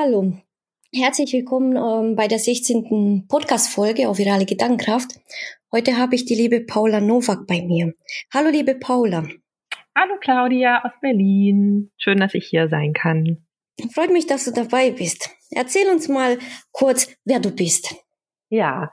hallo. Herzlich willkommen ähm, bei der 16. Podcast-Folge auf Virale Gedankenkraft. Heute habe ich die liebe Paula Nowak bei mir. Hallo, liebe Paula. Hallo, Claudia aus Berlin. Schön, dass ich hier sein kann. Freut mich, dass du dabei bist. Erzähl uns mal kurz, wer du bist. Ja,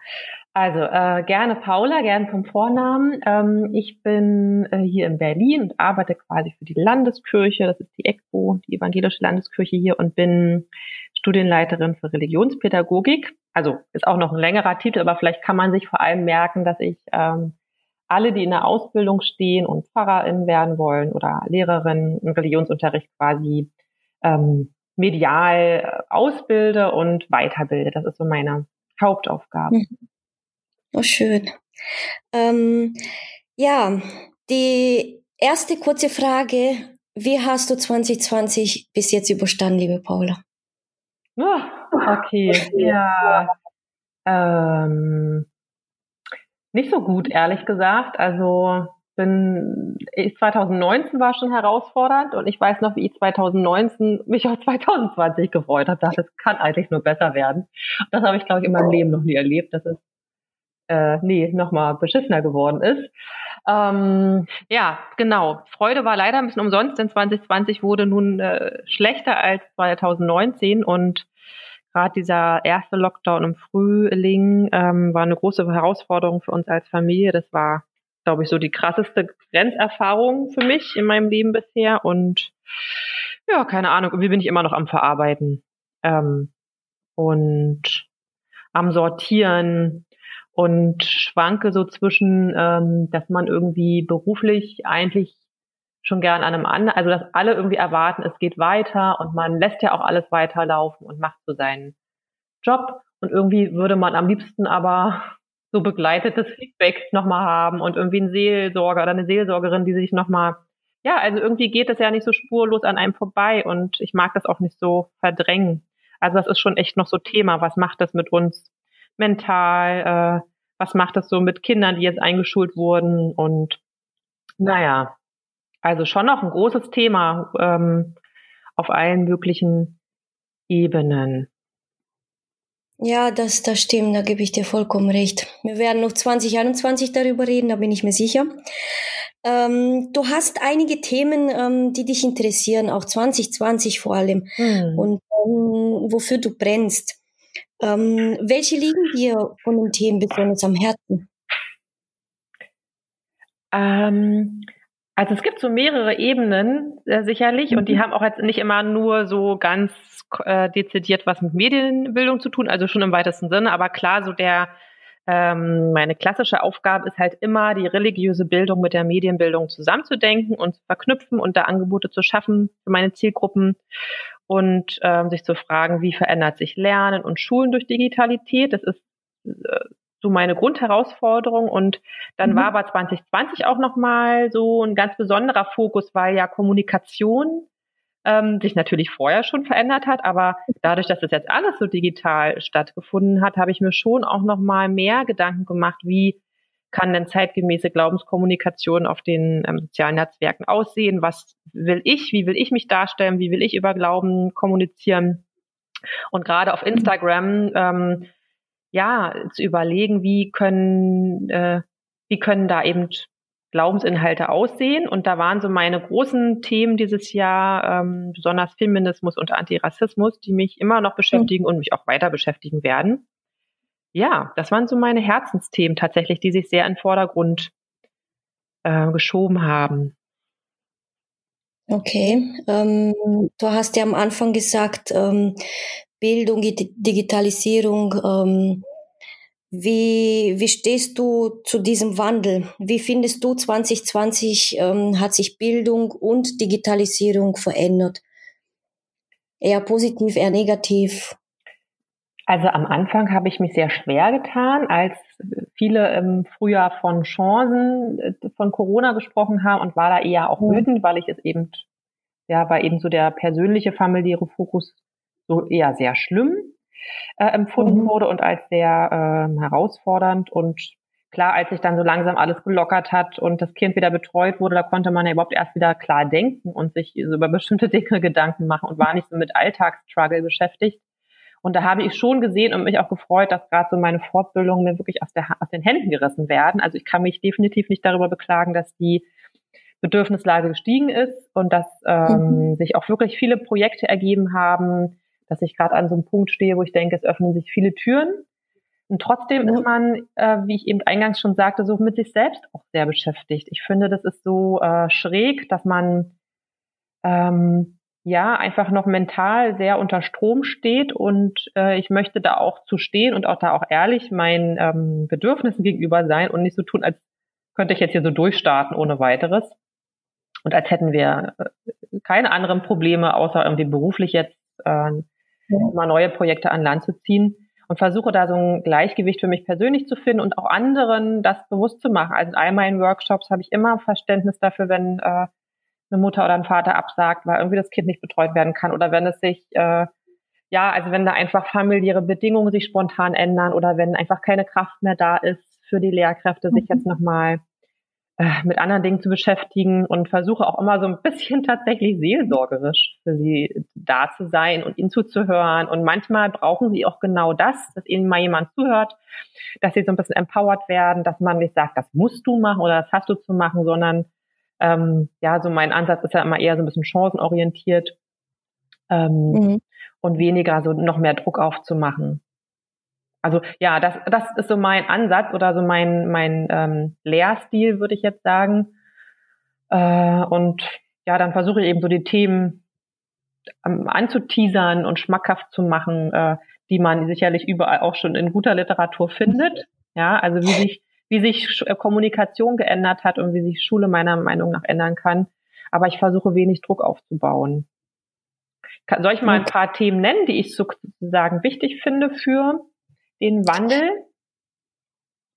also äh, gerne Paula, gerne vom Vornamen. Ähm, ich bin äh, hier in Berlin und arbeite quasi für die Landeskirche. Das ist die ECBO, die evangelische Landeskirche hier und bin Studienleiterin für Religionspädagogik. Also ist auch noch ein längerer Titel, aber vielleicht kann man sich vor allem merken, dass ich ähm, alle, die in der Ausbildung stehen und PfarrerInnen werden wollen oder Lehrerinnen im Religionsunterricht quasi ähm, medial äh, ausbilde und weiterbilde. Das ist so meine Hauptaufgabe. Mhm. Oh, schön. Ähm, ja, die erste kurze Frage. Wie hast du 2020 bis jetzt überstanden, liebe Paula? Oh, okay, ja. Ähm, nicht so gut, ehrlich gesagt. Also bin, ich 2019 war schon herausfordernd und ich weiß noch, wie ich 2019 mich auf 2020 gefreut habe. Dachte, es kann eigentlich nur besser werden. Das habe ich, glaube ich, in meinem Leben noch nie erlebt, dass es äh, nee, nochmal beschissener geworden ist. Ähm, ja, genau. Freude war leider ein bisschen umsonst, denn 2020 wurde nun äh, schlechter als 2019 und gerade dieser erste Lockdown im Frühling ähm, war eine große Herausforderung für uns als Familie. Das war, glaube ich, so die krasseste Grenzerfahrung für mich in meinem Leben bisher und ja, keine Ahnung, irgendwie bin ich immer noch am Verarbeiten ähm, und am Sortieren, und schwanke so zwischen, ähm, dass man irgendwie beruflich eigentlich schon gern an einem anderen, also dass alle irgendwie erwarten, es geht weiter und man lässt ja auch alles weiterlaufen und macht so seinen Job. Und irgendwie würde man am liebsten aber so begleitetes Feedback nochmal haben und irgendwie ein Seelsorger oder eine Seelsorgerin, die sich nochmal, ja, also irgendwie geht das ja nicht so spurlos an einem vorbei und ich mag das auch nicht so verdrängen. Also das ist schon echt noch so Thema, was macht das mit uns mental, äh, was macht das so mit Kindern, die jetzt eingeschult wurden und naja, also schon noch ein großes Thema ähm, auf allen möglichen Ebenen. Ja, das, das stimmt, da gebe ich dir vollkommen recht. Wir werden noch 2021 darüber reden, da bin ich mir sicher. Ähm, du hast einige Themen, ähm, die dich interessieren, auch 2020 vor allem, hm. und ähm, wofür du brennst. Ähm, welche liegen dir von den Themen besonders am Herzen? Ähm, also es gibt so mehrere Ebenen äh, sicherlich mhm. und die mhm. haben auch jetzt nicht immer nur so ganz äh, dezidiert was mit Medienbildung zu tun, also schon im weitesten Sinne, aber klar, so der ähm, meine klassische Aufgabe ist halt immer, die religiöse Bildung mit der Medienbildung zusammenzudenken und zu verknüpfen und da Angebote zu schaffen für meine Zielgruppen und ähm, sich zu fragen, wie verändert sich Lernen und Schulen durch Digitalität. Das ist äh, so meine Grundherausforderung. Und dann mhm. war aber 2020 auch nochmal so ein ganz besonderer Fokus, weil ja Kommunikation ähm, sich natürlich vorher schon verändert hat, aber dadurch, dass das jetzt alles so digital stattgefunden hat, habe ich mir schon auch nochmal mehr Gedanken gemacht, wie kann denn zeitgemäße Glaubenskommunikation auf den ähm, sozialen Netzwerken aussehen? Was will ich? Wie will ich mich darstellen? Wie will ich über Glauben kommunizieren? Und gerade auf Instagram, ähm, ja, zu überlegen, wie können, äh, wie können da eben Glaubensinhalte aussehen. Und da waren so meine großen Themen dieses Jahr, ähm, besonders Feminismus und Antirassismus, die mich immer noch beschäftigen mhm. und mich auch weiter beschäftigen werden ja, das waren so meine Herzensthemen tatsächlich, die sich sehr in den Vordergrund äh, geschoben haben. Okay, ähm, du hast ja am Anfang gesagt, ähm, Bildung, Digitalisierung. Ähm, wie, wie stehst du zu diesem Wandel? Wie findest du 2020 ähm, hat sich Bildung und Digitalisierung verändert? Eher positiv, eher negativ? Also am Anfang habe ich mich sehr schwer getan, als viele im Frühjahr von Chancen äh, von Corona gesprochen haben und war da eher auch mhm. wütend, weil ich es eben, ja, war eben so der persönliche familiäre Fokus so eher sehr schlimm äh, empfunden mhm. wurde und als sehr äh, herausfordernd und klar, als sich dann so langsam alles gelockert hat und das Kind wieder betreut wurde, da konnte man ja überhaupt erst wieder klar denken und sich so über bestimmte Dinge Gedanken machen und war nicht so mit Alltagsstruggle beschäftigt. Und da habe ich schon gesehen und mich auch gefreut, dass gerade so meine Fortbildungen mir wirklich aus, der, aus den Händen gerissen werden. Also ich kann mich definitiv nicht darüber beklagen, dass die Bedürfnislage gestiegen ist und dass ähm, mhm. sich auch wirklich viele Projekte ergeben haben, dass ich gerade an so einem Punkt stehe, wo ich denke, es öffnen sich viele Türen. Und trotzdem mhm. ist man, äh, wie ich eben eingangs schon sagte, so mit sich selbst auch sehr beschäftigt. Ich finde, das ist so äh, schräg, dass man ähm, ja einfach noch mental sehr unter Strom steht und äh, ich möchte da auch zu stehen und auch da auch ehrlich meinen ähm, Bedürfnissen gegenüber sein und nicht so tun, als könnte ich jetzt hier so durchstarten ohne weiteres und als hätten wir äh, keine anderen Probleme, außer irgendwie beruflich jetzt äh, mal neue Projekte an Land zu ziehen und versuche da so ein Gleichgewicht für mich persönlich zu finden und auch anderen das bewusst zu machen. Also in all meinen Workshops habe ich immer Verständnis dafür, wenn äh, eine Mutter oder ein Vater absagt, weil irgendwie das Kind nicht betreut werden kann oder wenn es sich äh, ja, also wenn da einfach familiäre Bedingungen sich spontan ändern oder wenn einfach keine Kraft mehr da ist für die Lehrkräfte, sich mhm. jetzt nochmal äh, mit anderen Dingen zu beschäftigen und versuche auch immer so ein bisschen tatsächlich seelsorgerisch für sie da zu sein und ihnen zuzuhören. Und manchmal brauchen sie auch genau das, dass ihnen mal jemand zuhört, dass sie so ein bisschen empowered werden, dass man nicht sagt, das musst du machen oder das hast du zu machen, sondern ähm, ja, so mein Ansatz ist ja immer eher so ein bisschen chancenorientiert ähm, mhm. und weniger so noch mehr Druck aufzumachen. Also ja, das, das ist so mein Ansatz oder so mein, mein ähm, Lehrstil, würde ich jetzt sagen. Äh, und ja, dann versuche ich eben so die Themen ähm, anzuteasern und schmackhaft zu machen, äh, die man sicherlich überall auch schon in guter Literatur findet. Ja, also wie sich, wie sich äh, Kommunikation geändert hat und wie sich Schule meiner Meinung nach ändern kann. Aber ich versuche wenig Druck aufzubauen. Soll ich mal ein paar Themen nennen, die ich sozusagen wichtig finde für den Wandel?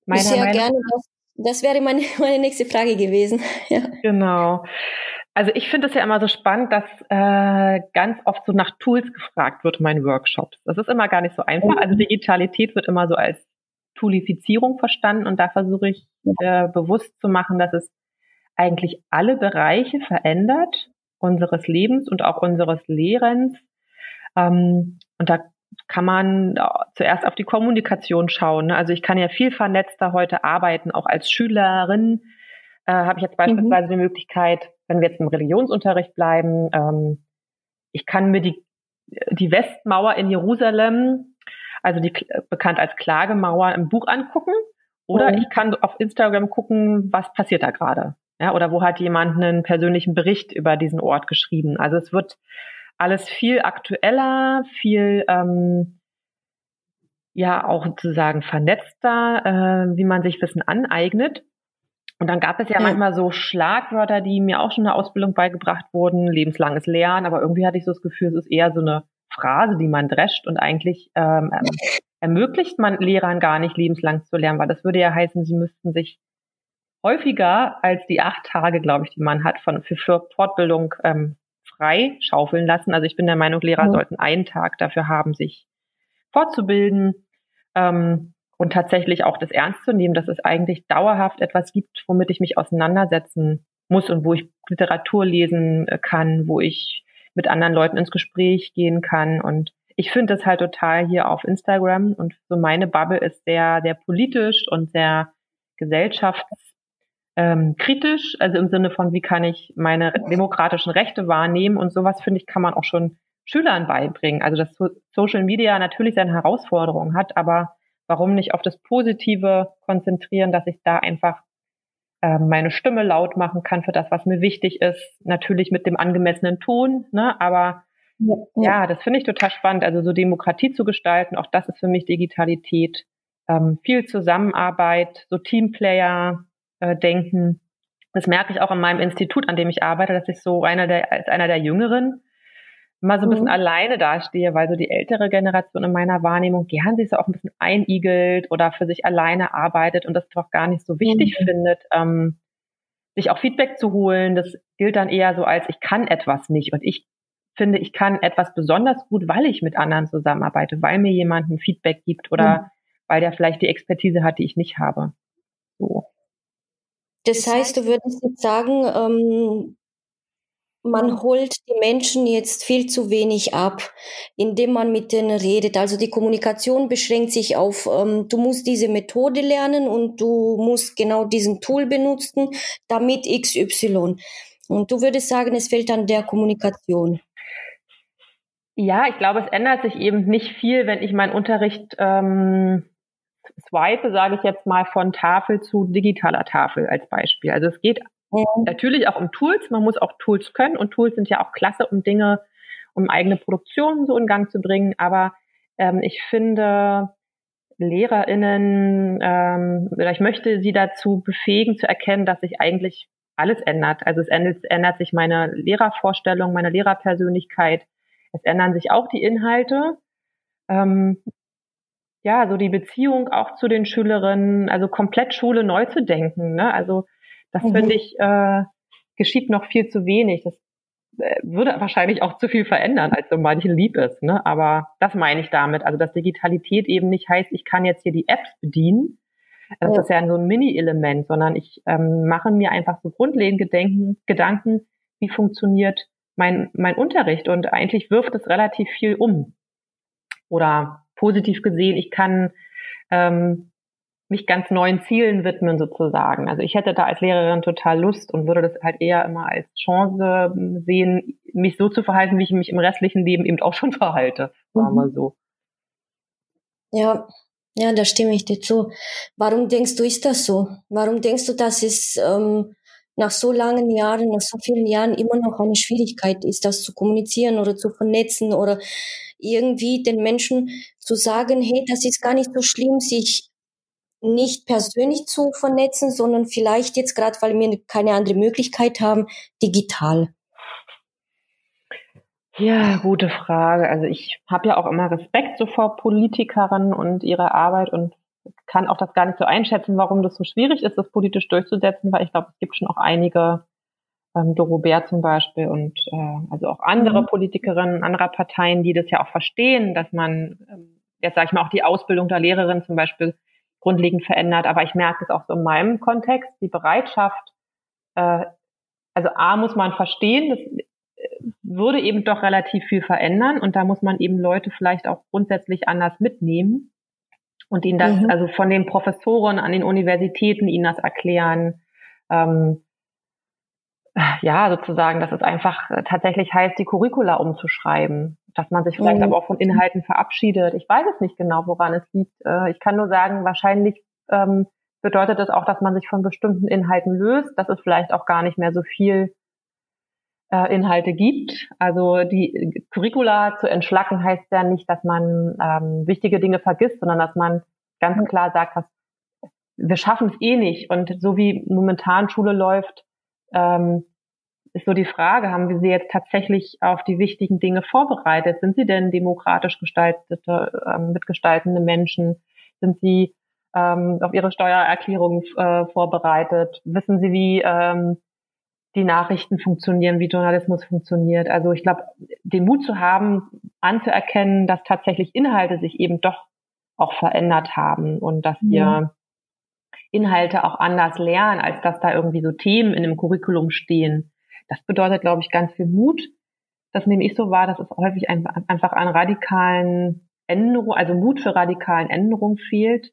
Meiner Sehr Meinung gerne. Das, das wäre meine, meine nächste Frage gewesen. Ja. Genau. Also ich finde es ja immer so spannend, dass äh, ganz oft so nach Tools gefragt wird in meinen Workshops. Das ist immer gar nicht so einfach. Also Digitalität wird immer so als Toolifizierung verstanden und da versuche ich äh, bewusst zu machen, dass es eigentlich alle Bereiche verändert unseres Lebens und auch unseres Lehrens. Ähm, und da kann man äh, zuerst auf die Kommunikation schauen. Ne? Also ich kann ja viel vernetzter heute arbeiten, auch als Schülerin äh, habe ich jetzt mhm. beispielsweise mhm. die Möglichkeit, wenn wir jetzt im Religionsunterricht bleiben, ähm, ich kann mir die, die Westmauer in Jerusalem, also die bekannt als Klagemauer, im Buch angucken. Oder mhm. ich kann auf Instagram gucken, was passiert da gerade. Ja, oder wo hat jemand einen persönlichen Bericht über diesen Ort geschrieben. Also es wird alles viel aktueller, viel ähm, ja auch sozusagen vernetzter, äh, wie man sich Wissen aneignet. Und dann gab es ja, ja manchmal so Schlagwörter, die mir auch schon in der Ausbildung beigebracht wurden, lebenslanges Lernen, aber irgendwie hatte ich so das Gefühl, es ist eher so eine Phrase, die man drescht und eigentlich ähm, ermöglicht man Lehrern gar nicht lebenslang zu lernen, weil das würde ja heißen, sie müssten sich häufiger als die acht Tage, glaube ich, die man hat von für Fortbildung ähm, frei schaufeln lassen. Also ich bin der Meinung, Lehrer mhm. sollten einen Tag dafür haben, sich fortzubilden ähm, und tatsächlich auch das ernst zu nehmen, dass es eigentlich dauerhaft etwas gibt, womit ich mich auseinandersetzen muss und wo ich Literatur lesen äh, kann, wo ich mit anderen Leuten ins Gespräch gehen kann. Und ich finde das halt total hier auf Instagram und so meine Bubble ist sehr, sehr politisch und sehr gesellschafts ähm, also im Sinne von, wie kann ich meine demokratischen Rechte wahrnehmen und sowas, finde ich, kann man auch schon Schülern beibringen. Also dass Social Media natürlich seine Herausforderungen hat, aber warum nicht auf das Positive konzentrieren, dass ich da einfach meine Stimme laut machen kann für das, was mir wichtig ist, natürlich mit dem angemessenen Ton, ne? aber ja, ja das finde ich total spannend, also so Demokratie zu gestalten, auch das ist für mich Digitalität. Ähm, viel Zusammenarbeit, so Teamplayer, äh, denken. Das merke ich auch in meinem Institut, an dem ich arbeite, dass ich so einer der, als einer der Jüngeren mal so ein bisschen mhm. alleine dastehe, weil so die ältere Generation in meiner Wahrnehmung gern sich so auch ein bisschen einigelt oder für sich alleine arbeitet und das doch gar nicht so wichtig mhm. findet, ähm, sich auch Feedback zu holen. Das gilt dann eher so als ich kann etwas nicht und ich finde, ich kann etwas besonders gut, weil ich mit anderen zusammenarbeite, weil mir jemand ein Feedback gibt oder mhm. weil der vielleicht die Expertise hat, die ich nicht habe. So. Das heißt, du würdest jetzt sagen, ähm, man holt die Menschen jetzt viel zu wenig ab, indem man mit denen redet. Also die Kommunikation beschränkt sich auf, ähm, du musst diese Methode lernen und du musst genau diesen Tool benutzen, damit XY. Und du würdest sagen, es fehlt an der Kommunikation. Ja, ich glaube, es ändert sich eben nicht viel, wenn ich meinen Unterricht ähm, swipe, sage ich jetzt mal, von Tafel zu digitaler Tafel als Beispiel. Also es geht Mhm. Natürlich auch um Tools. Man muss auch Tools können und Tools sind ja auch klasse, um Dinge, um eigene Produktionen so in Gang zu bringen. Aber ähm, ich finde, LehrerInnen, ähm, oder ich möchte sie dazu befähigen, zu erkennen, dass sich eigentlich alles ändert. Also es ändert, ändert sich meine Lehrervorstellung, meine Lehrerpersönlichkeit. Es ändern sich auch die Inhalte. Ähm, ja, so die Beziehung auch zu den Schülerinnen, also komplett Schule neu zu denken. Ne? Also das mhm. finde ich, äh, geschieht noch viel zu wenig. Das äh, würde wahrscheinlich auch zu viel verändern, als so manchen lieb ist. Ne? Aber das meine ich damit. Also, dass Digitalität eben nicht heißt, ich kann jetzt hier die Apps bedienen. Das ja. ist ja so ein Mini-Element, sondern ich ähm, mache mir einfach so grundlegend Gedenken, Gedanken, wie funktioniert mein, mein Unterricht. Und eigentlich wirft es relativ viel um. Oder positiv gesehen, ich kann ähm, mich ganz neuen Zielen widmen sozusagen. Also ich hätte da als Lehrerin total Lust und würde das halt eher immer als Chance sehen, mich so zu verhalten, wie ich mich im restlichen Leben eben auch schon verhalte, wir mhm. so. Ja, ja, da stimme ich dir zu. Warum denkst du, ist das so? Warum denkst du, dass es ähm, nach so langen Jahren, nach so vielen Jahren immer noch eine Schwierigkeit ist, das zu kommunizieren oder zu vernetzen oder irgendwie den Menschen zu sagen, hey, das ist gar nicht so schlimm, sich nicht persönlich zu vernetzen, sondern vielleicht jetzt gerade, weil wir keine andere Möglichkeit haben, digital? Ja, gute Frage. Also ich habe ja auch immer Respekt so vor Politikerinnen und ihrer Arbeit und kann auch das gar nicht so einschätzen, warum das so schwierig ist, das politisch durchzusetzen, weil ich glaube, es gibt schon auch einige, ähm, Dorobert zum Beispiel und äh, also auch andere mhm. Politikerinnen anderer Parteien, die das ja auch verstehen, dass man, ähm, jetzt sage ich mal, auch die Ausbildung der Lehrerin zum Beispiel grundlegend verändert. Aber ich merke es auch so in meinem Kontext, die Bereitschaft, äh, also A muss man verstehen, das äh, würde eben doch relativ viel verändern und da muss man eben Leute vielleicht auch grundsätzlich anders mitnehmen und ihnen das, mhm. also von den Professoren an den Universitäten ihnen das erklären. Ähm, ja, sozusagen, dass es einfach tatsächlich heißt, die Curricula umzuschreiben dass man sich vielleicht mhm. aber auch von Inhalten verabschiedet. Ich weiß es nicht genau, woran es liegt. Äh, ich kann nur sagen, wahrscheinlich ähm, bedeutet das auch, dass man sich von bestimmten Inhalten löst, dass es vielleicht auch gar nicht mehr so viel äh, Inhalte gibt. Also die Curricula zu entschlacken heißt ja nicht, dass man ähm, wichtige Dinge vergisst, sondern dass man ganz mhm. klar sagt, dass wir schaffen es eh nicht. Und so wie momentan Schule läuft, ähm, ist so die Frage, haben wir sie jetzt tatsächlich auf die wichtigen Dinge vorbereitet? Sind sie denn demokratisch gestaltete, ähm, mitgestaltende Menschen? Sind sie ähm, auf ihre Steuererklärung äh, vorbereitet? Wissen sie, wie ähm, die Nachrichten funktionieren, wie Journalismus funktioniert? Also ich glaube, den Mut zu haben, anzuerkennen, dass tatsächlich Inhalte sich eben doch auch verändert haben und dass wir ja. Inhalte auch anders lernen, als dass da irgendwie so Themen in einem Curriculum stehen das bedeutet, glaube ich, ganz viel Mut. Das nehme ich so wahr, dass es häufig ein, einfach an radikalen Änderungen, also Mut für radikalen Änderungen fehlt.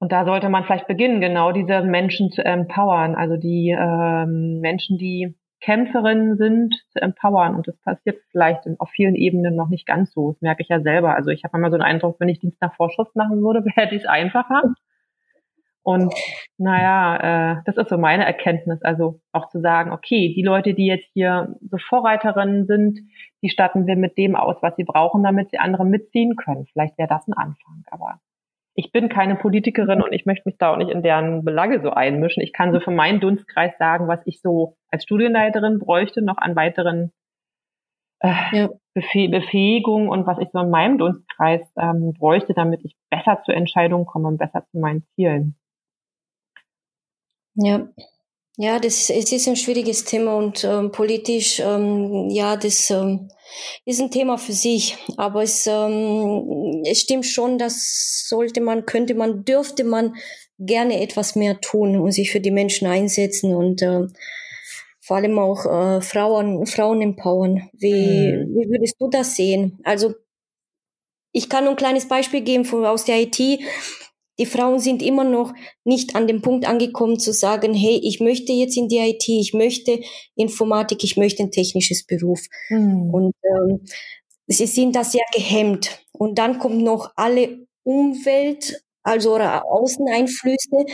Und da sollte man vielleicht beginnen, genau diese Menschen zu empowern, also die ähm, Menschen, die Kämpferinnen sind, zu empowern. Und das passiert vielleicht auf vielen Ebenen noch nicht ganz so. Das merke ich ja selber. Also ich habe immer so den Eindruck, wenn ich Dienst nach Vorschrift machen würde, wäre dies einfacher. Und naja, äh, das ist so meine Erkenntnis. Also auch zu sagen, okay, die Leute, die jetzt hier so Vorreiterinnen sind, die statten wir mit dem aus, was sie brauchen, damit sie andere mitziehen können. Vielleicht wäre das ein Anfang. Aber ich bin keine Politikerin und ich möchte mich da auch nicht in deren Belange so einmischen. Ich kann so für meinen Dunstkreis sagen, was ich so als Studienleiterin bräuchte, noch an weiteren äh, ja. Befähigung und was ich so in meinem Dunstkreis ähm, bräuchte, damit ich besser zur Entscheidung komme und besser zu meinen Zielen. Ja. Ja, das es ist ein schwieriges Thema und ähm, politisch, ähm, ja, das ähm, ist ein Thema für sich. Aber es, ähm, es stimmt schon, dass sollte man, könnte man, dürfte man gerne etwas mehr tun und sich für die Menschen einsetzen und äh, vor allem auch äh, Frauen, Frauen empowern. Wie, mhm. wie würdest du das sehen? Also ich kann nur ein kleines Beispiel geben von, aus der IT. Die Frauen sind immer noch nicht an dem Punkt angekommen zu sagen, hey, ich möchte jetzt in die IT, ich möchte Informatik, ich möchte ein technisches Beruf. Mhm. Und ähm, sie sind da sehr gehemmt. Und dann kommt noch alle Umwelt, also Außeneinflüsse,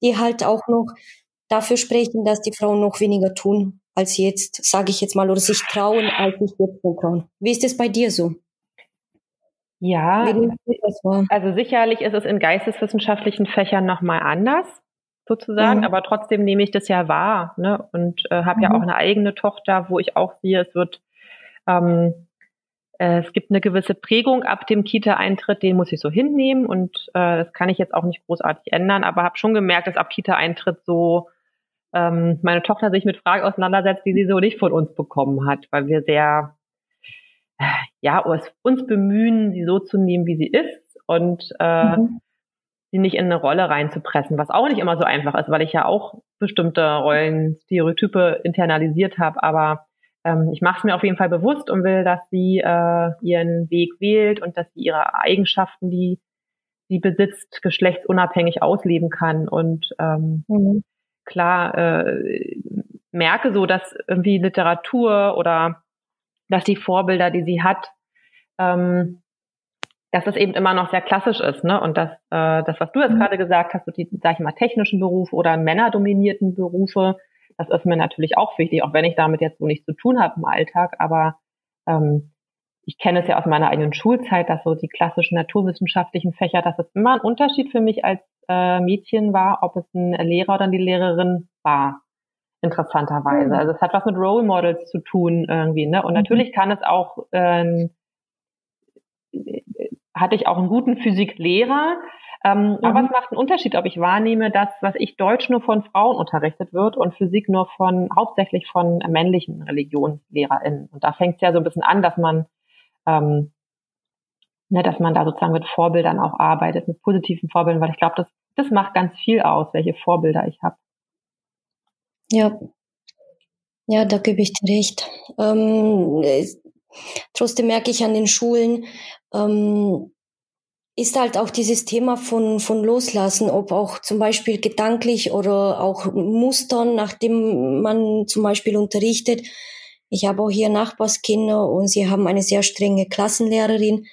die halt auch noch dafür sprechen, dass die Frauen noch weniger tun als jetzt, sage ich jetzt mal, oder sich trauen, als sich jetzt trauen. Wie ist es bei dir so? Ja, also sicherlich ist es in geisteswissenschaftlichen Fächern nochmal anders, sozusagen, mhm. aber trotzdem nehme ich das ja wahr ne? und äh, habe mhm. ja auch eine eigene Tochter, wo ich auch sehe, es wird ähm, äh, es gibt eine gewisse Prägung ab dem Kita-Eintritt, den muss ich so hinnehmen und äh, das kann ich jetzt auch nicht großartig ändern, aber habe schon gemerkt, dass ab Kita-Eintritt so ähm, meine Tochter sich mit Fragen auseinandersetzt, die sie so nicht von uns bekommen hat, weil wir sehr ja, uns, bemühen, sie so zu nehmen, wie sie ist und äh, mhm. sie nicht in eine Rolle reinzupressen, was auch nicht immer so einfach ist, weil ich ja auch bestimmte Rollen, Stereotype internalisiert habe, aber ähm, ich mache es mir auf jeden Fall bewusst und will, dass sie äh, ihren Weg wählt und dass sie ihre Eigenschaften, die sie besitzt, geschlechtsunabhängig ausleben kann und ähm, mhm. klar äh, merke so, dass irgendwie Literatur oder dass die Vorbilder, die sie hat, ähm, dass das eben immer noch sehr klassisch ist, ne? Und dass äh, das, was du jetzt mhm. gerade gesagt hast, so die, sag ich mal, technischen Berufe oder männerdominierten Berufe, das ist mir natürlich auch wichtig, auch wenn ich damit jetzt so nichts zu tun habe im Alltag. Aber ähm, ich kenne es ja aus meiner eigenen Schulzeit, dass so die klassischen naturwissenschaftlichen Fächer, dass es immer ein Unterschied für mich als äh, Mädchen war, ob es ein Lehrer oder die Lehrerin war interessanterweise. Mhm. Also es hat was mit Role Models zu tun irgendwie, ne? Und mhm. natürlich kann es auch, ähm, hatte ich auch einen guten Physiklehrer, ähm, mhm. aber es macht einen Unterschied, ob ich wahrnehme, dass, was ich Deutsch nur von Frauen unterrichtet wird und Physik nur von, hauptsächlich von männlichen ReligionslehrerInnen. Und da fängt es ja so ein bisschen an, dass man, ähm, ne, dass man da sozusagen mit Vorbildern auch arbeitet, mit positiven Vorbildern, weil ich glaube, das, das macht ganz viel aus, welche Vorbilder ich habe. Ja, ja, da gebe ich dir recht. Ähm, trotzdem merke ich an den Schulen, ähm, ist halt auch dieses Thema von, von Loslassen, ob auch zum Beispiel gedanklich oder auch Mustern, nachdem man zum Beispiel unterrichtet. Ich habe auch hier Nachbarskinder und sie haben eine sehr strenge Klassenlehrerin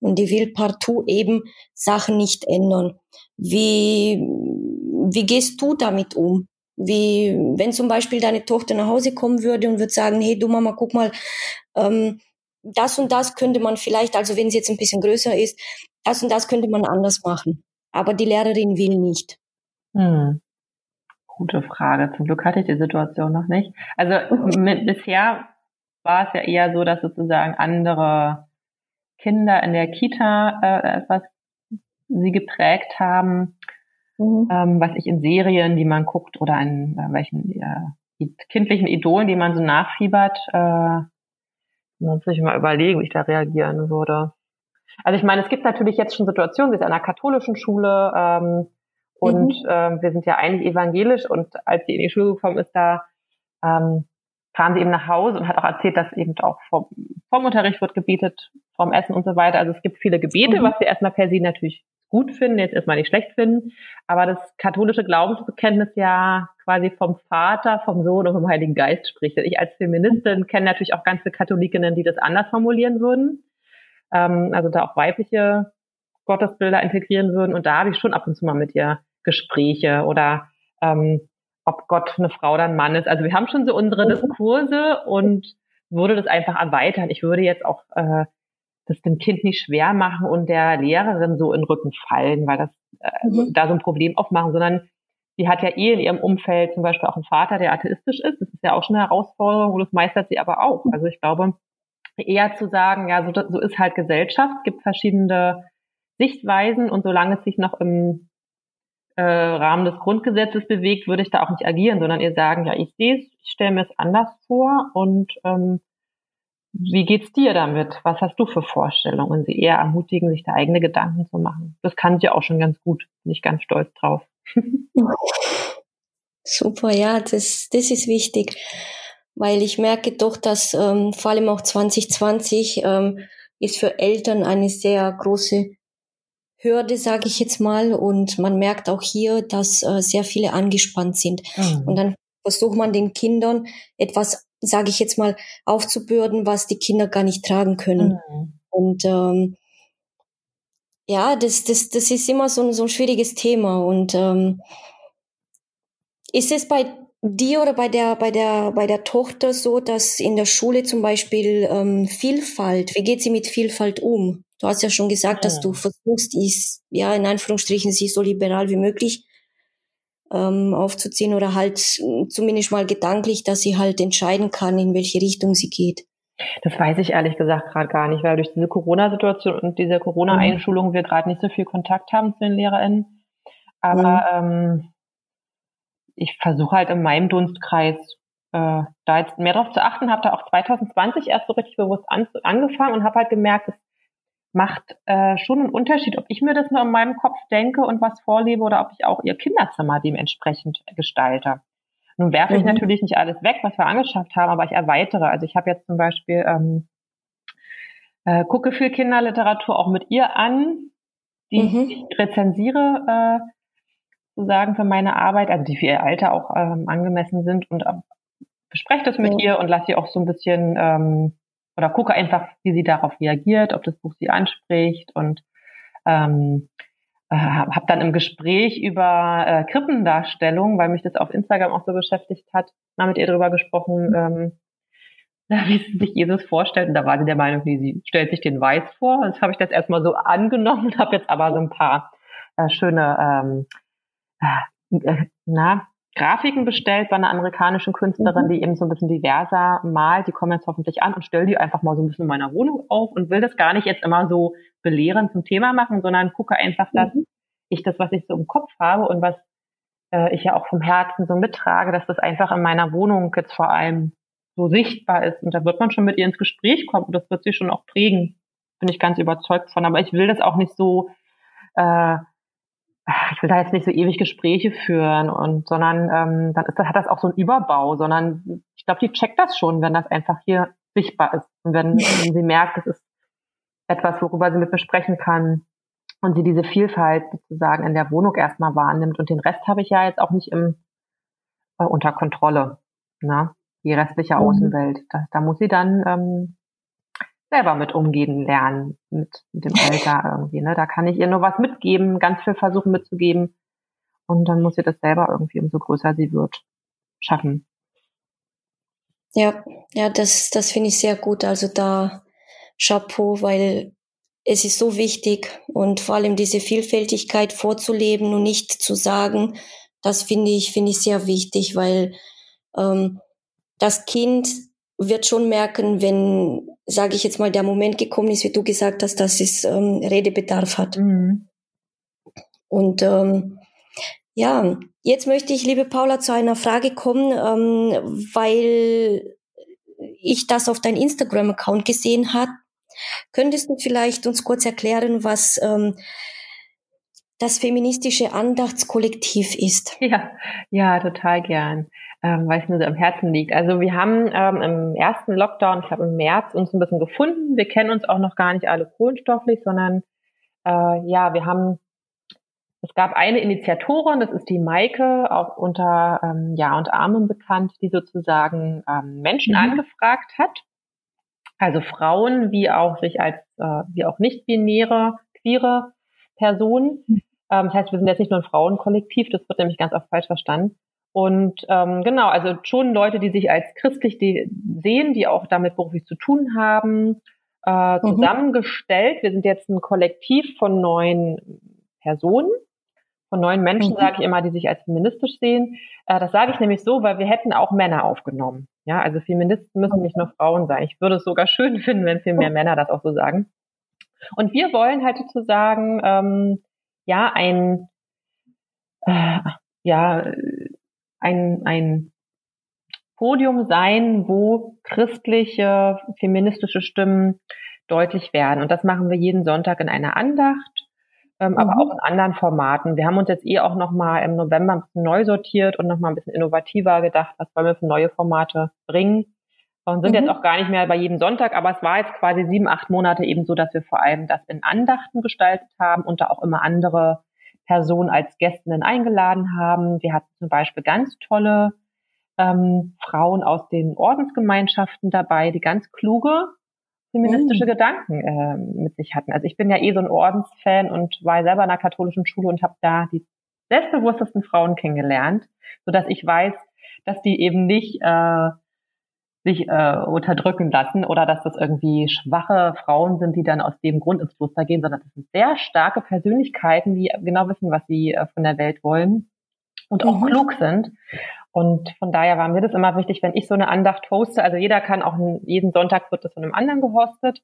und die will partout eben Sachen nicht ändern. Wie, wie gehst du damit um? Wie wenn zum Beispiel deine Tochter nach Hause kommen würde und würde sagen, hey du Mama, guck mal, ähm, das und das könnte man vielleicht, also wenn sie jetzt ein bisschen größer ist, das und das könnte man anders machen. Aber die Lehrerin will nicht. Hm. Gute Frage. Zum Glück hatte ich die Situation noch nicht. Also mit, bisher war es ja eher so, dass sozusagen andere Kinder in der Kita äh, etwas sie geprägt haben mhm. ähm, was ich in Serien, die man guckt oder in äh, welchen äh, kindlichen Idolen, die man so nachfiebert, äh, muss ich mal überlegen, wie ich da reagieren würde. Also ich meine, es gibt natürlich jetzt schon Situationen, sie ist an einer katholischen Schule ähm, und mhm. ähm, wir sind ja eigentlich evangelisch und als sie in die Schule gekommen ist, da ähm, kam sie eben nach Hause und hat auch erzählt, dass eben auch vom, vom Unterricht wird gebetet, vom Essen und so weiter. Also es gibt viele Gebete, mhm. was wir erstmal per se natürlich gut finden, jetzt erstmal nicht schlecht finden, aber das katholische Glaubensbekenntnis ja quasi vom Vater, vom Sohn und vom Heiligen Geist spricht. Ich als Feministin kenne natürlich auch ganze Katholikinnen, die das anders formulieren würden, ähm, also da auch weibliche Gottesbilder integrieren würden und da habe ich schon ab und zu mal mit ihr Gespräche oder ähm, ob Gott eine Frau oder ein Mann ist. Also wir haben schon so unsere mhm. Diskurse und würde das einfach erweitern. Ich würde jetzt auch äh, das dem Kind nicht schwer machen und der Lehrerin so in den Rücken fallen, weil das äh, mhm. da so ein Problem aufmachen, sondern sie hat ja eh in ihrem Umfeld zum Beispiel auch einen Vater, der atheistisch ist. Das ist ja auch schon eine Herausforderung und das meistert sie aber auch. Also ich glaube, eher zu sagen, ja, so, so ist halt Gesellschaft, es gibt verschiedene Sichtweisen und solange es sich noch im äh, Rahmen des Grundgesetzes bewegt, würde ich da auch nicht agieren, sondern ihr sagen, ja, ich sehe es, ich stelle mir es anders vor und ähm, wie geht's dir damit? Was hast du für Vorstellungen? Sie eher ermutigen, sich da eigene Gedanken zu machen. Das kann sie auch schon ganz gut. Bin ich ganz stolz drauf. Super, ja, das, das ist wichtig, weil ich merke doch, dass ähm, vor allem auch 2020 ähm, ist für Eltern eine sehr große Hürde, sage ich jetzt mal. Und man merkt auch hier, dass äh, sehr viele angespannt sind. Mhm. Und dann versucht man den Kindern etwas, sage ich jetzt mal, aufzubürden, was die Kinder gar nicht tragen können. Mhm. Und ähm, ja, das, das, das ist immer so, so ein schwieriges Thema. Und ähm, ist es bei dir oder bei der, bei der, bei der Tochter so, dass in der Schule zum Beispiel ähm, Vielfalt, wie geht sie mit Vielfalt um? Du hast ja schon gesagt, ja. dass du versuchst, ist, ja, in Anführungsstrichen, sie so liberal wie möglich ähm, aufzuziehen oder halt zumindest mal gedanklich, dass sie halt entscheiden kann, in welche Richtung sie geht. Das weiß ich ehrlich gesagt gerade gar nicht, weil durch diese Corona-Situation und diese Corona-Einschulung wir gerade nicht so viel Kontakt haben zu den LehrerInnen. Aber mhm. ähm, ich versuche halt in meinem Dunstkreis äh, da jetzt mehr drauf zu achten, habe da auch 2020 erst so richtig bewusst an, angefangen und habe halt gemerkt, es macht äh, schon einen Unterschied, ob ich mir das nur in meinem Kopf denke und was vorlebe oder ob ich auch ihr Kinderzimmer dementsprechend gestalte. Nun werfe ich mhm. natürlich nicht alles weg, was wir angeschafft haben, aber ich erweitere. Also ich habe jetzt zum Beispiel ähm, äh, gucke viel Kinderliteratur auch mit ihr an, die mhm. ich rezensiere äh, sozusagen für meine Arbeit, also die für ihr Alter auch ähm, angemessen sind und äh, bespreche das mit ja. ihr und lasse sie auch so ein bisschen ähm, oder gucke einfach, wie sie darauf reagiert, ob das Buch sie anspricht und ähm, äh, habe dann im Gespräch über äh, Krippendarstellung, weil mich das auf Instagram auch so beschäftigt hat, mal mit ihr darüber gesprochen, ähm, wie sie sich Jesus vorstellt. Und da war sie der Meinung, wie sie stellt sich den Weiß vor. Das habe ich das erstmal so angenommen, habe jetzt aber so ein paar äh, schöne ähm, äh, na, Grafiken bestellt bei einer amerikanischen Künstlerin, mhm. die eben so ein bisschen diverser malt. Die kommen jetzt hoffentlich an und stelle die einfach mal so ein bisschen in meiner Wohnung auf und will das gar nicht jetzt immer so belehrend zum Thema machen, sondern gucke einfach, dass mhm. ich das, was ich so im Kopf habe und was äh, ich ja auch vom Herzen so mittrage, dass das einfach in meiner Wohnung jetzt vor allem so sichtbar ist. Und da wird man schon mit ihr ins Gespräch kommen und das wird sie schon auch prägen. Bin ich ganz überzeugt von. Aber ich will das auch nicht so äh, ich will da jetzt nicht so ewig Gespräche führen und sondern ähm, dann ist, hat das auch so einen Überbau, sondern ich glaube, die checkt das schon, wenn das einfach hier sichtbar ist und wenn, wenn sie merkt, es ist etwas, worüber sie mit mir sprechen kann und sie diese Vielfalt sozusagen in der Wohnung erstmal wahrnimmt und den Rest habe ich ja jetzt auch nicht im äh, unter Kontrolle, ne? Die restliche mhm. Außenwelt, da, da muss sie dann ähm, selber mit umgehen lernen, mit, mit dem Alter irgendwie. Ne? Da kann ich ihr nur was mitgeben, ganz viel versuchen mitzugeben. Und dann muss sie das selber irgendwie, umso größer sie wird, schaffen. Ja, ja, das, das finde ich sehr gut. Also da Chapeau, weil es ist so wichtig und vor allem diese Vielfältigkeit vorzuleben und nicht zu sagen, das finde ich, finde ich sehr wichtig, weil ähm, das Kind wird schon merken, wenn, sage ich jetzt mal, der Moment gekommen ist, wie du gesagt hast, dass es ähm, Redebedarf hat. Mhm. Und ähm, ja, jetzt möchte ich, liebe Paula, zu einer Frage kommen, ähm, weil ich das auf dein Instagram-Account gesehen hat. Könntest du vielleicht uns kurz erklären, was ähm, das feministische Andachtskollektiv ist? Ja, ja, total gern ähm, weil es mir so am Herzen liegt. Also wir haben ähm, im ersten Lockdown, ich glaube im März, uns ein bisschen gefunden. Wir kennen uns auch noch gar nicht alle kohlenstofflich, sondern äh, ja, wir haben, es gab eine Initiatorin, das ist die Maike, auch unter ähm, Ja und Armen bekannt, die sozusagen ähm, Menschen mhm. angefragt hat. Also Frauen, wie auch sich als, äh, wie auch nicht-binäre, queere Personen. Mhm. Ähm, das heißt, wir sind jetzt nicht nur ein Frauenkollektiv, das wird nämlich ganz oft falsch verstanden. Und ähm, genau, also schon Leute, die sich als christlich sehen, die auch damit beruflich zu tun haben, äh, mhm. zusammengestellt. Wir sind jetzt ein Kollektiv von neun Personen, von neun Menschen, mhm. sage ich immer, die sich als feministisch sehen. Äh, das sage ich nämlich so, weil wir hätten auch Männer aufgenommen. Ja, also Feministen müssen nicht nur Frauen sein. Ich würde es sogar schön finden, wenn viel mehr Männer das auch so sagen. Und wir wollen halt sozusagen ähm, ja ein äh, ja ein, ein Podium sein, wo christliche, feministische Stimmen deutlich werden. Und das machen wir jeden Sonntag in einer Andacht. ähm, mhm. aber auch in anderen Formaten. Wir haben uns jetzt eh auch nochmal im November ein bisschen neu sortiert und nochmal ein bisschen innovativer gedacht, was wollen wir für neue Formate bringen. Und sind mhm. jetzt auch gar nicht mehr bei jedem Sonntag, aber es war jetzt quasi sieben, acht Monate eben so, dass wir vor allem das in Andachten gestaltet haben und da auch immer andere Personen als Gästinnen eingeladen haben. Wir hatten zum Beispiel ganz tolle ähm, Frauen aus den Ordensgemeinschaften dabei, die ganz kluge feministische mhm. Gedanken äh, mit sich hatten. Also ich bin ja eh so ein Ordensfan und war selber in einer katholischen Schule und habe da die selbstbewusstesten Frauen kennengelernt, so dass ich weiß, dass die eben nicht äh, sich äh, unterdrücken lassen oder dass das irgendwie schwache Frauen sind, die dann aus dem Grund ins Kloster gehen, sondern das sind sehr starke Persönlichkeiten, die genau wissen, was sie äh, von der Welt wollen und auch mhm. klug sind. Und von daher war mir das immer wichtig, wenn ich so eine Andacht hoste. Also jeder kann auch jeden Sonntag wird das von einem anderen gehostet.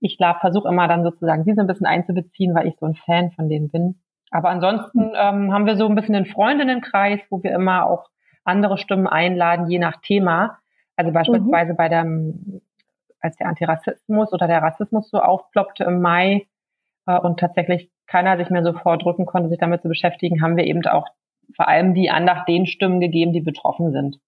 Ich versuche immer dann sozusagen diese ein bisschen einzubeziehen, weil ich so ein Fan von denen bin. Aber ansonsten mhm. ähm, haben wir so ein bisschen einen Freundinnenkreis, wo wir immer auch andere Stimmen einladen, je nach Thema. Also beispielsweise mhm. bei dem, als der Antirassismus oder der Rassismus so aufploppte im Mai äh, und tatsächlich keiner sich mehr so vordrücken konnte, sich damit zu beschäftigen, haben wir eben auch vor allem die Andacht den Stimmen gegeben, die betroffen sind.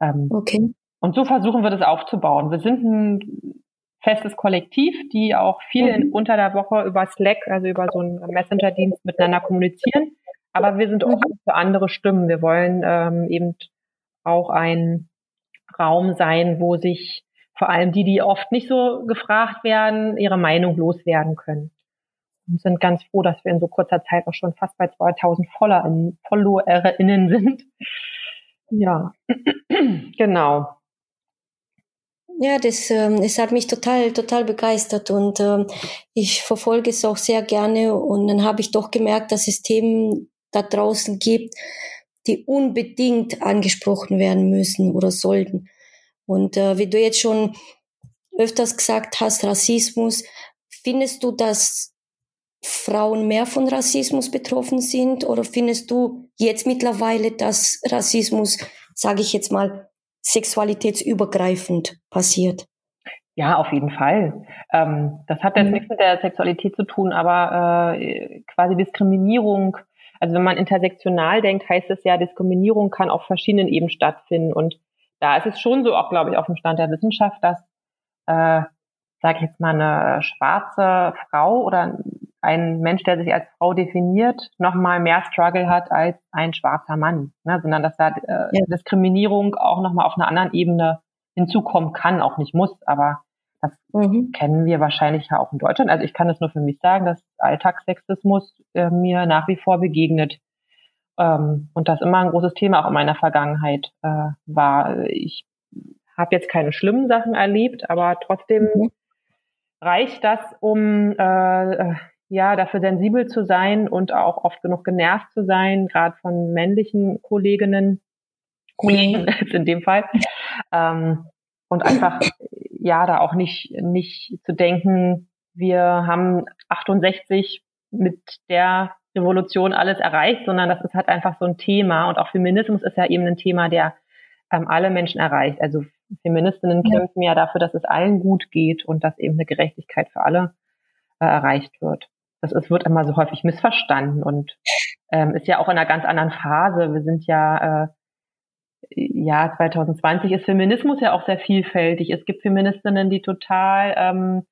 Ähm, okay. Und so versuchen wir das aufzubauen. Wir sind ein festes Kollektiv, die auch viel in, mhm. unter der Woche über Slack, also über so einen Messenger-Dienst miteinander kommunizieren. Aber wir sind offen für andere Stimmen. Wir wollen ähm, eben auch ein Raum sein, wo sich vor allem die, die oft nicht so gefragt werden, ihre Meinung loswerden können und sind ganz froh, dass wir in so kurzer Zeit auch schon fast bei 2000 FollowerInnen sind. Ja, genau. Ja, das, ähm, hat mich total, total begeistert und ähm, ich verfolge es auch sehr gerne und dann habe ich doch gemerkt, dass es Themen da draußen gibt, die unbedingt angesprochen werden müssen oder sollten. Und äh, wie du jetzt schon öfters gesagt hast, Rassismus, findest du, dass Frauen mehr von Rassismus betroffen sind? Oder findest du jetzt mittlerweile, dass Rassismus, sage ich jetzt mal, sexualitätsübergreifend passiert? Ja, auf jeden Fall. Ähm, das hat jetzt mhm. nichts mit der Sexualität zu tun, aber äh, quasi Diskriminierung, also wenn man intersektional denkt, heißt es ja, Diskriminierung kann auf verschiedenen Ebenen stattfinden. Und da ist es schon so, auch glaube ich, auf dem Stand der Wissenschaft, dass, äh, sage ich jetzt mal, eine schwarze Frau oder ein Mensch, der sich als Frau definiert, nochmal mehr Struggle hat als ein schwarzer Mann, ne? sondern dass da äh, ja. Diskriminierung auch nochmal auf einer anderen Ebene hinzukommen kann, auch nicht muss, aber das mhm. kennen wir wahrscheinlich ja auch in Deutschland. Also ich kann es nur für mich sagen, dass Alltagssexismus äh, mir nach wie vor begegnet ähm, und das immer ein großes Thema auch in meiner Vergangenheit äh, war. Ich habe jetzt keine schlimmen Sachen erlebt, aber trotzdem mhm. reicht das, um äh, ja, dafür sensibel zu sein und auch oft genug genervt zu sein, gerade von männlichen Kolleginnen, Kollegen mhm. in dem Fall. Ähm, und einfach, ja, da auch nicht, nicht zu denken, wir haben 68 mit der Revolution alles erreicht, sondern das ist halt einfach so ein Thema. Und auch Feminismus ist ja eben ein Thema, der ähm, alle Menschen erreicht. Also Feministinnen ja. kämpfen ja dafür, dass es allen gut geht und dass eben eine Gerechtigkeit für alle äh, erreicht wird das ist, wird immer so häufig missverstanden und ähm, ist ja auch in einer ganz anderen Phase. Wir sind ja, äh, ja, 2020 ist Feminismus ja auch sehr vielfältig. Es gibt Feministinnen, die total ähm,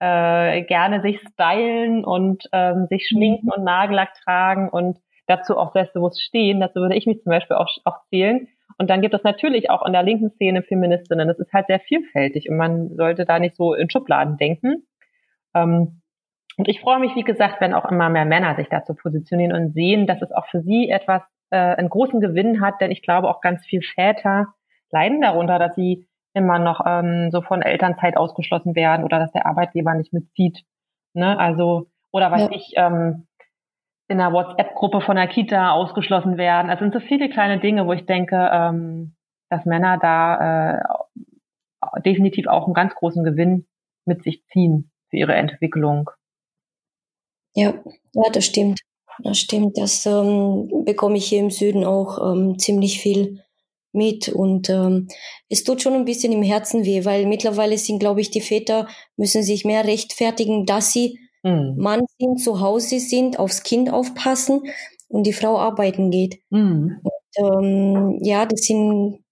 äh, gerne sich stylen und ähm, sich schminken und Nagellack tragen und dazu auch selbstbewusst stehen. Dazu würde ich mich zum Beispiel auch, auch zählen. Und dann gibt es natürlich auch in der linken Szene Feministinnen. Das ist halt sehr vielfältig und man sollte da nicht so in Schubladen denken. Ähm, und ich freue mich, wie gesagt, wenn auch immer mehr Männer sich dazu positionieren und sehen, dass es auch für sie etwas, äh, einen großen Gewinn hat, denn ich glaube auch ganz viel Väter leiden darunter, dass sie immer noch ähm, so von Elternzeit ausgeschlossen werden oder dass der Arbeitgeber nicht mitzieht. Ne? Also, oder was ja. ich, ähm, in einer WhatsApp-Gruppe von der Kita ausgeschlossen werden. Also sind so viele kleine Dinge, wo ich denke, ähm, dass Männer da äh, definitiv auch einen ganz großen Gewinn mit sich ziehen für ihre Entwicklung. Ja, ja, das stimmt. Das stimmt. Das ähm, bekomme ich hier im Süden auch ähm, ziemlich viel mit und ähm, es tut schon ein bisschen im Herzen weh, weil mittlerweile sind, glaube ich, die Väter müssen sich mehr rechtfertigen, dass sie mhm. Mann sind, zu Hause sind, aufs Kind aufpassen und die Frau arbeiten geht. Mhm. Und, ähm, ja, das sind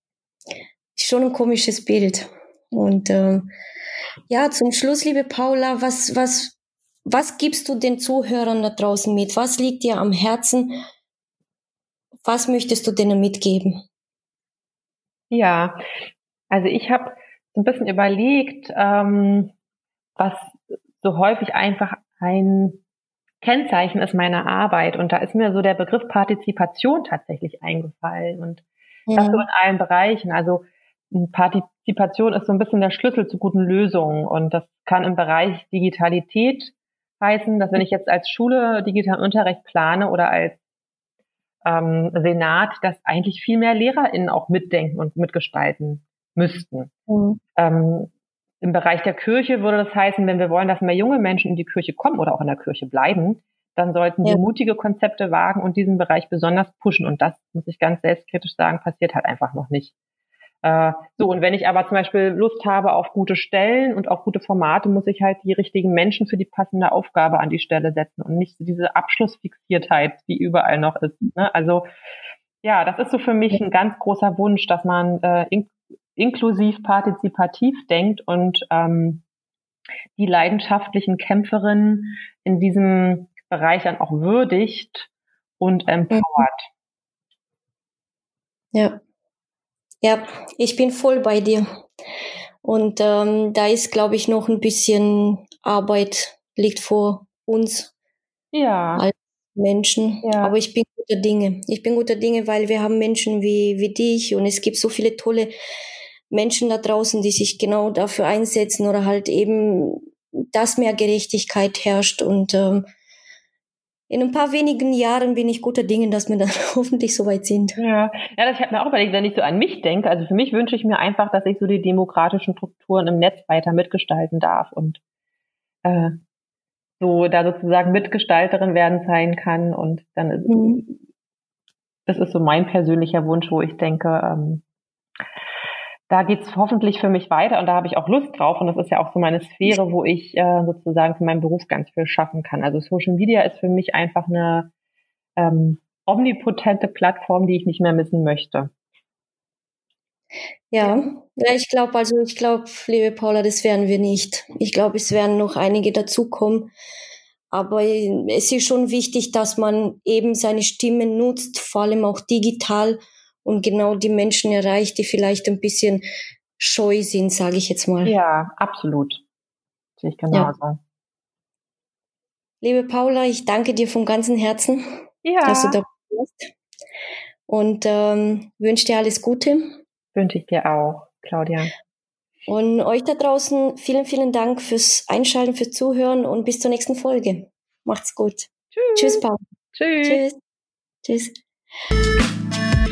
schon ein komisches Bild. Und ähm, ja, zum Schluss, liebe Paula, was, was, was gibst du den Zuhörern da draußen mit? Was liegt dir am Herzen? Was möchtest du denen mitgeben? Ja, also ich habe ein bisschen überlegt, ähm, was so häufig einfach ein Kennzeichen ist meiner Arbeit. Und da ist mir so der Begriff Partizipation tatsächlich eingefallen. Und ja. das so in allen Bereichen. Also Partizipation ist so ein bisschen der Schlüssel zu guten Lösungen. Und das kann im Bereich Digitalität heißen, dass wenn ich jetzt als Schule digitalen Unterricht plane oder als ähm, Senat, dass eigentlich viel mehr LehrerInnen auch mitdenken und mitgestalten müssten. Mhm. Ähm, Im Bereich der Kirche würde das heißen, wenn wir wollen, dass mehr junge Menschen in die Kirche kommen oder auch in der Kirche bleiben, dann sollten ja. wir mutige Konzepte wagen und diesen Bereich besonders pushen. Und das, muss ich ganz selbstkritisch sagen, passiert halt einfach noch nicht. Äh, so, und wenn ich aber zum Beispiel Lust habe auf gute Stellen und auf gute Formate, muss ich halt die richtigen Menschen für die passende Aufgabe an die Stelle setzen und nicht diese Abschlussfixiertheit, die überall noch ist. Ne? Also ja, das ist so für mich ein ganz großer Wunsch, dass man äh, in inklusiv partizipativ denkt und ähm, die leidenschaftlichen Kämpferinnen in diesem Bereich dann auch würdigt und empowert. Ja. Ja, ich bin voll bei dir. Und ähm, da ist, glaube ich, noch ein bisschen Arbeit liegt vor uns. Ja. Als Menschen. Ja. Aber ich bin guter Dinge. Ich bin guter Dinge, weil wir haben Menschen wie, wie dich und es gibt so viele tolle Menschen da draußen, die sich genau dafür einsetzen oder halt eben, dass mehr Gerechtigkeit herrscht und ähm, in ein paar wenigen Jahren bin ich guter Dinge, dass wir dann hoffentlich soweit sind. Ja, ja das hat mir auch überlegt, wenn ich so an mich denke. Also für mich wünsche ich mir einfach, dass ich so die demokratischen Strukturen im Netz weiter mitgestalten darf und äh, so da sozusagen Mitgestalterin werden sein kann. Und dann ist, mhm. das ist so mein persönlicher Wunsch, wo ich denke, ähm, da geht's hoffentlich für mich weiter und da habe ich auch Lust drauf und das ist ja auch so meine Sphäre, wo ich äh, sozusagen für meinen Beruf ganz viel schaffen kann. Also Social Media ist für mich einfach eine ähm, omnipotente Plattform, die ich nicht mehr missen möchte. Ja, ja ich glaube, also ich glaube, liebe Paula, das werden wir nicht. Ich glaube, es werden noch einige dazukommen. Aber es ist schon wichtig, dass man eben seine Stimme nutzt, vor allem auch digital und genau die Menschen erreicht, die vielleicht ein bisschen scheu sind, sage ich jetzt mal. Ja, absolut. Sehe ich genauso. Ja. Liebe Paula, ich danke dir von ganzem Herzen, ja. dass du da bist. Und ähm, wünsche dir alles Gute. Wünsche ich dir auch, Claudia. Und euch da draußen vielen, vielen Dank fürs Einschalten, fürs Zuhören und bis zur nächsten Folge. Macht's gut. Tschüss. Tschüss, Paula. Tschüss. Tschüss. Tschüss.